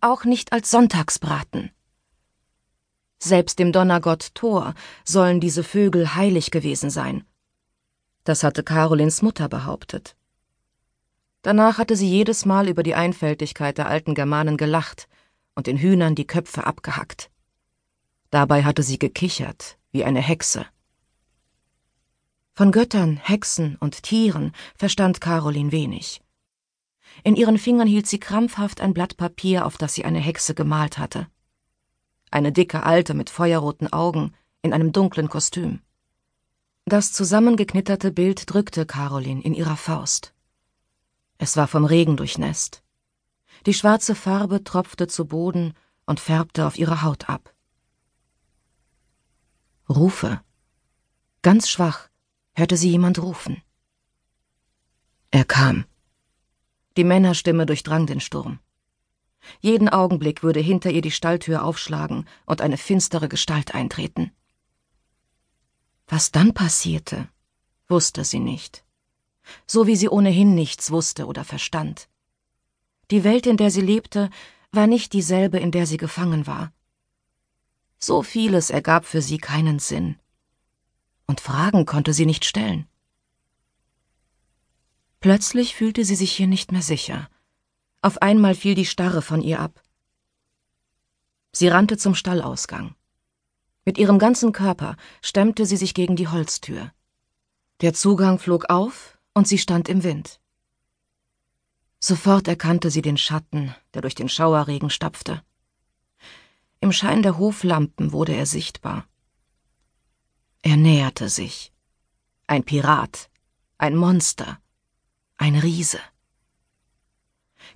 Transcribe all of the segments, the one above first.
auch nicht als Sonntagsbraten. Selbst dem Donnergott Thor sollen diese Vögel heilig gewesen sein. Das hatte Carolins Mutter behauptet. Danach hatte sie jedes Mal über die Einfältigkeit der alten Germanen gelacht und den Hühnern die Köpfe abgehackt. Dabei hatte sie gekichert wie eine Hexe. Von Göttern, Hexen und Tieren verstand Carolin wenig. In ihren Fingern hielt sie krampfhaft ein Blatt Papier, auf das sie eine Hexe gemalt hatte. Eine dicke Alte mit feuerroten Augen in einem dunklen Kostüm. Das zusammengeknitterte Bild drückte Carolin in ihrer Faust. Es war vom Regen durchnässt. Die schwarze Farbe tropfte zu Boden und färbte auf ihre Haut ab. Rufe. Ganz schwach hörte sie jemand rufen. Er kam. Die Männerstimme durchdrang den Sturm. Jeden Augenblick würde hinter ihr die Stalltür aufschlagen und eine finstere Gestalt eintreten. Was dann passierte, wusste sie nicht, so wie sie ohnehin nichts wusste oder verstand. Die Welt, in der sie lebte, war nicht dieselbe, in der sie gefangen war. So vieles ergab für sie keinen Sinn. Und Fragen konnte sie nicht stellen. Plötzlich fühlte sie sich hier nicht mehr sicher. Auf einmal fiel die Starre von ihr ab. Sie rannte zum Stallausgang. Mit ihrem ganzen Körper stemmte sie sich gegen die Holztür. Der Zugang flog auf und sie stand im Wind. Sofort erkannte sie den Schatten, der durch den Schauerregen stapfte. Im Schein der Hoflampen wurde er sichtbar. Er näherte sich. Ein Pirat, ein Monster, ein Riese.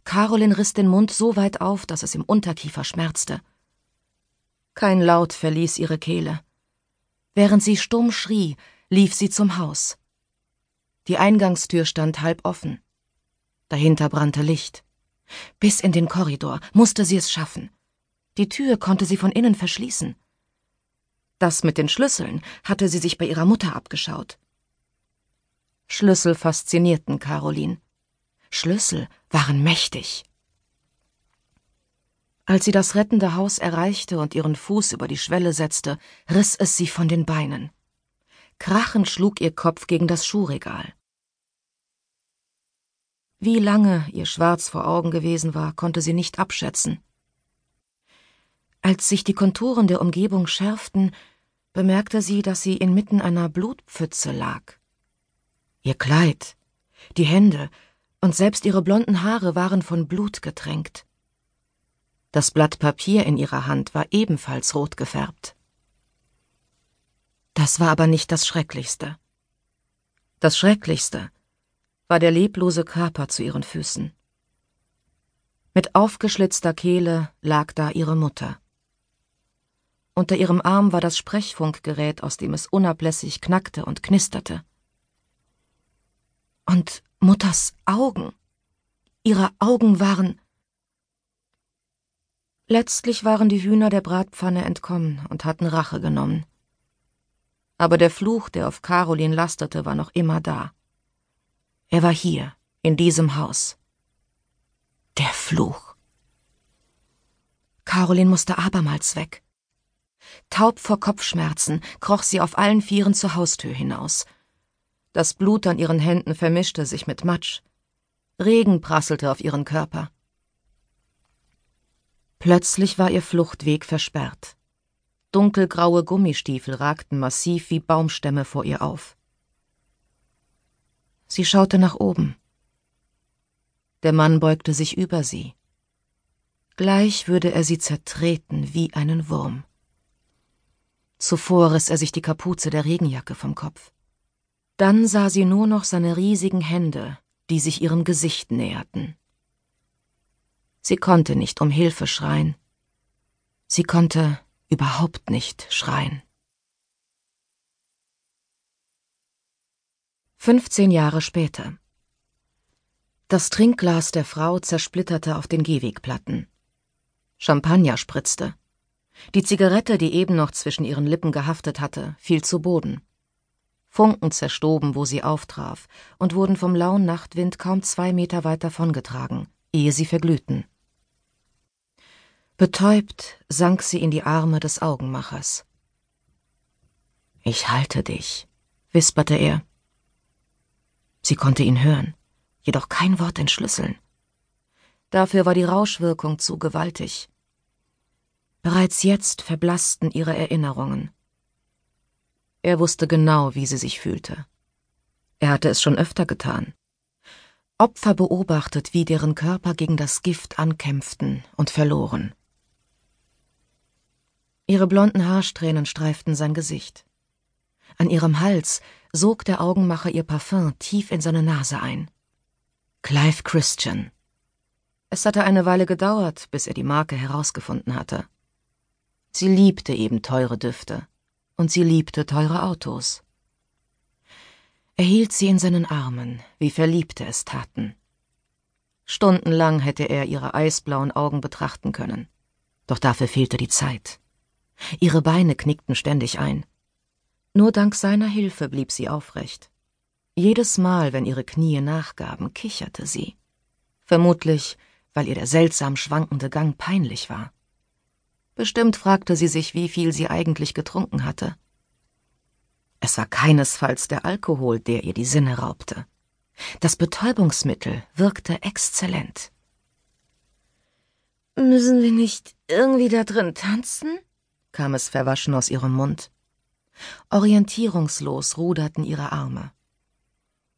Carolin riss den Mund so weit auf, dass es im Unterkiefer schmerzte. Kein Laut verließ ihre Kehle. Während sie stumm schrie, lief sie zum Haus. Die Eingangstür stand halb offen. Dahinter brannte Licht. Bis in den Korridor musste sie es schaffen. Die Tür konnte sie von innen verschließen. Das mit den Schlüsseln hatte sie sich bei ihrer Mutter abgeschaut. Schlüssel faszinierten Caroline. Schlüssel waren mächtig. Als sie das rettende Haus erreichte und ihren Fuß über die Schwelle setzte, riss es sie von den Beinen. Krachend schlug ihr Kopf gegen das Schuhregal. Wie lange ihr schwarz vor Augen gewesen war, konnte sie nicht abschätzen. Als sich die Konturen der Umgebung schärften, bemerkte sie, dass sie inmitten einer Blutpfütze lag. Ihr Kleid, die Hände und selbst ihre blonden Haare waren von Blut getränkt. Das Blatt Papier in ihrer Hand war ebenfalls rot gefärbt. Das war aber nicht das Schrecklichste. Das Schrecklichste war der leblose Körper zu ihren Füßen. Mit aufgeschlitzter Kehle lag da ihre Mutter. Unter ihrem Arm war das Sprechfunkgerät, aus dem es unablässig knackte und knisterte. Und Mutters Augen. Ihre Augen waren. Letztlich waren die Hühner der Bratpfanne entkommen und hatten Rache genommen. Aber der Fluch, der auf Carolin lastete, war noch immer da. Er war hier, in diesem Haus. Der Fluch. Carolin musste abermals weg. Taub vor Kopfschmerzen kroch sie auf allen Vieren zur Haustür hinaus. Das Blut an ihren Händen vermischte sich mit Matsch. Regen prasselte auf ihren Körper. Plötzlich war ihr Fluchtweg versperrt. Dunkelgraue Gummistiefel ragten massiv wie Baumstämme vor ihr auf. Sie schaute nach oben. Der Mann beugte sich über sie. Gleich würde er sie zertreten wie einen Wurm. Zuvor riss er sich die Kapuze der Regenjacke vom Kopf. Dann sah sie nur noch seine riesigen Hände, die sich ihrem Gesicht näherten. Sie konnte nicht um Hilfe schreien. Sie konnte überhaupt nicht schreien. 15 Jahre später. Das Trinkglas der Frau zersplitterte auf den Gehwegplatten. Champagner spritzte. Die Zigarette, die eben noch zwischen ihren Lippen gehaftet hatte, fiel zu Boden. Funken zerstoben, wo sie auftraf, und wurden vom lauen Nachtwind kaum zwei Meter weit davongetragen, ehe sie verglühten. Betäubt sank sie in die Arme des Augenmachers. Ich halte dich, wisperte er. Sie konnte ihn hören, jedoch kein Wort entschlüsseln. Dafür war die Rauschwirkung zu gewaltig. Bereits jetzt verblassten ihre Erinnerungen. Er wusste genau, wie sie sich fühlte. Er hatte es schon öfter getan. Opfer beobachtet, wie deren Körper gegen das Gift ankämpften und verloren. Ihre blonden Haarsträhnen streiften sein Gesicht. An ihrem Hals sog der Augenmacher ihr Parfüm tief in seine Nase ein. Clive Christian. Es hatte eine Weile gedauert, bis er die Marke herausgefunden hatte. Sie liebte eben teure Düfte und sie liebte teure Autos. Er hielt sie in seinen Armen, wie Verliebte es taten. Stundenlang hätte er ihre eisblauen Augen betrachten können, doch dafür fehlte die Zeit. Ihre Beine knickten ständig ein. Nur dank seiner Hilfe blieb sie aufrecht. Jedes Mal, wenn ihre Knie nachgaben, kicherte sie. Vermutlich, weil ihr der seltsam schwankende Gang peinlich war. Bestimmt fragte sie sich, wie viel sie eigentlich getrunken hatte. Es war keinesfalls der Alkohol, der ihr die Sinne raubte. Das Betäubungsmittel wirkte exzellent. Müssen wir nicht irgendwie da drin tanzen? kam es verwaschen aus ihrem Mund. Orientierungslos ruderten ihre Arme.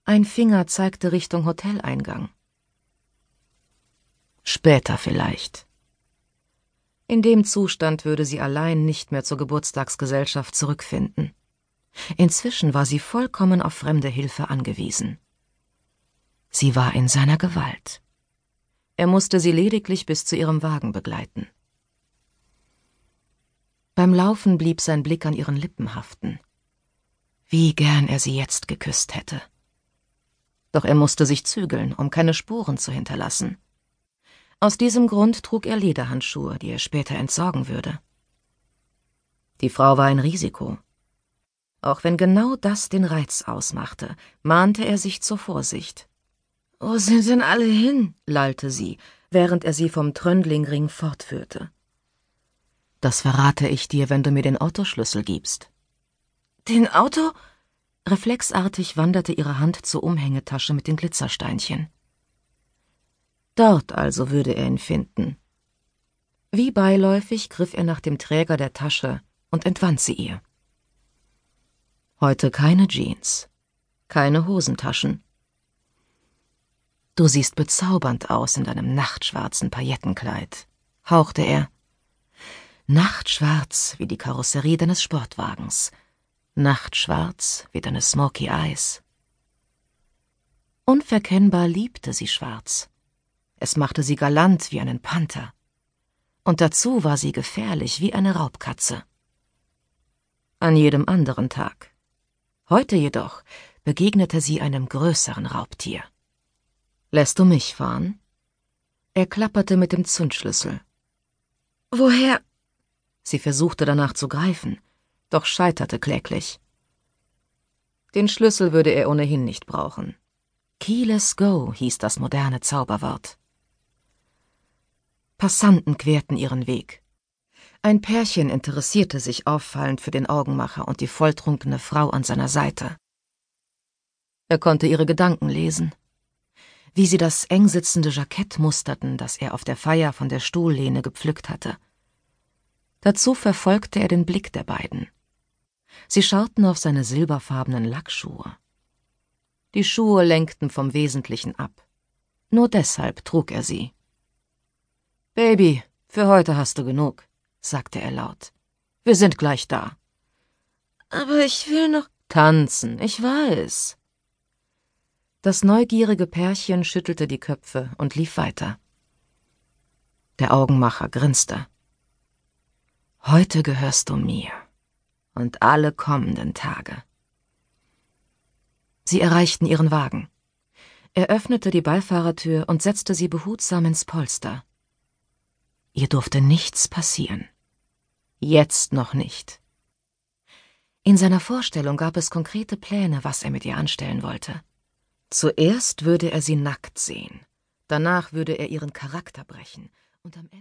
Ein Finger zeigte Richtung Hoteleingang. Später vielleicht. In dem Zustand würde sie allein nicht mehr zur Geburtstagsgesellschaft zurückfinden. Inzwischen war sie vollkommen auf fremde Hilfe angewiesen. Sie war in seiner Gewalt. Er musste sie lediglich bis zu ihrem Wagen begleiten. Beim Laufen blieb sein Blick an ihren Lippen haften. Wie gern er sie jetzt geküsst hätte. Doch er musste sich zügeln, um keine Spuren zu hinterlassen. Aus diesem Grund trug er Lederhandschuhe, die er später entsorgen würde. Die Frau war ein Risiko. Auch wenn genau das den Reiz ausmachte, mahnte er sich zur Vorsicht. Wo sind denn alle hin? lallte sie, während er sie vom Tröndlingring fortführte. Das verrate ich dir, wenn du mir den Autoschlüssel gibst. Den Auto? Reflexartig wanderte ihre Hand zur Umhängetasche mit den Glitzersteinchen. Dort also würde er ihn finden. Wie beiläufig griff er nach dem Träger der Tasche und entwand sie ihr. Heute keine Jeans, keine Hosentaschen. Du siehst bezaubernd aus in deinem nachtschwarzen Paillettenkleid, hauchte er. Nachtschwarz wie die Karosserie deines Sportwagens, nachtschwarz wie deine Smoky Eyes. Unverkennbar liebte sie schwarz. Es machte sie galant wie einen Panther. Und dazu war sie gefährlich wie eine Raubkatze. An jedem anderen Tag. Heute jedoch begegnete sie einem größeren Raubtier. Lässt du mich fahren? Er klapperte mit dem Zündschlüssel. Woher? Sie versuchte danach zu greifen, doch scheiterte kläglich. Den Schlüssel würde er ohnehin nicht brauchen. Keyless Go hieß das moderne Zauberwort. Passanten querten ihren Weg. Ein Pärchen interessierte sich auffallend für den Augenmacher und die volltrunkene Frau an seiner Seite. Er konnte ihre Gedanken lesen. Wie sie das eng sitzende Jackett musterten, das er auf der Feier von der Stuhllehne gepflückt hatte. Dazu verfolgte er den Blick der beiden. Sie schauten auf seine silberfarbenen Lackschuhe. Die Schuhe lenkten vom Wesentlichen ab. Nur deshalb trug er sie. Baby, für heute hast du genug, sagte er laut. Wir sind gleich da. Aber ich will noch tanzen, ich weiß. Das neugierige Pärchen schüttelte die Köpfe und lief weiter. Der Augenmacher grinste. Heute gehörst du mir und alle kommenden Tage. Sie erreichten ihren Wagen. Er öffnete die Beifahrertür und setzte sie behutsam ins Polster. Ihr durfte nichts passieren. Jetzt noch nicht. In seiner Vorstellung gab es konkrete Pläne, was er mit ihr anstellen wollte. Zuerst würde er sie nackt sehen, danach würde er ihren Charakter brechen, und am Ende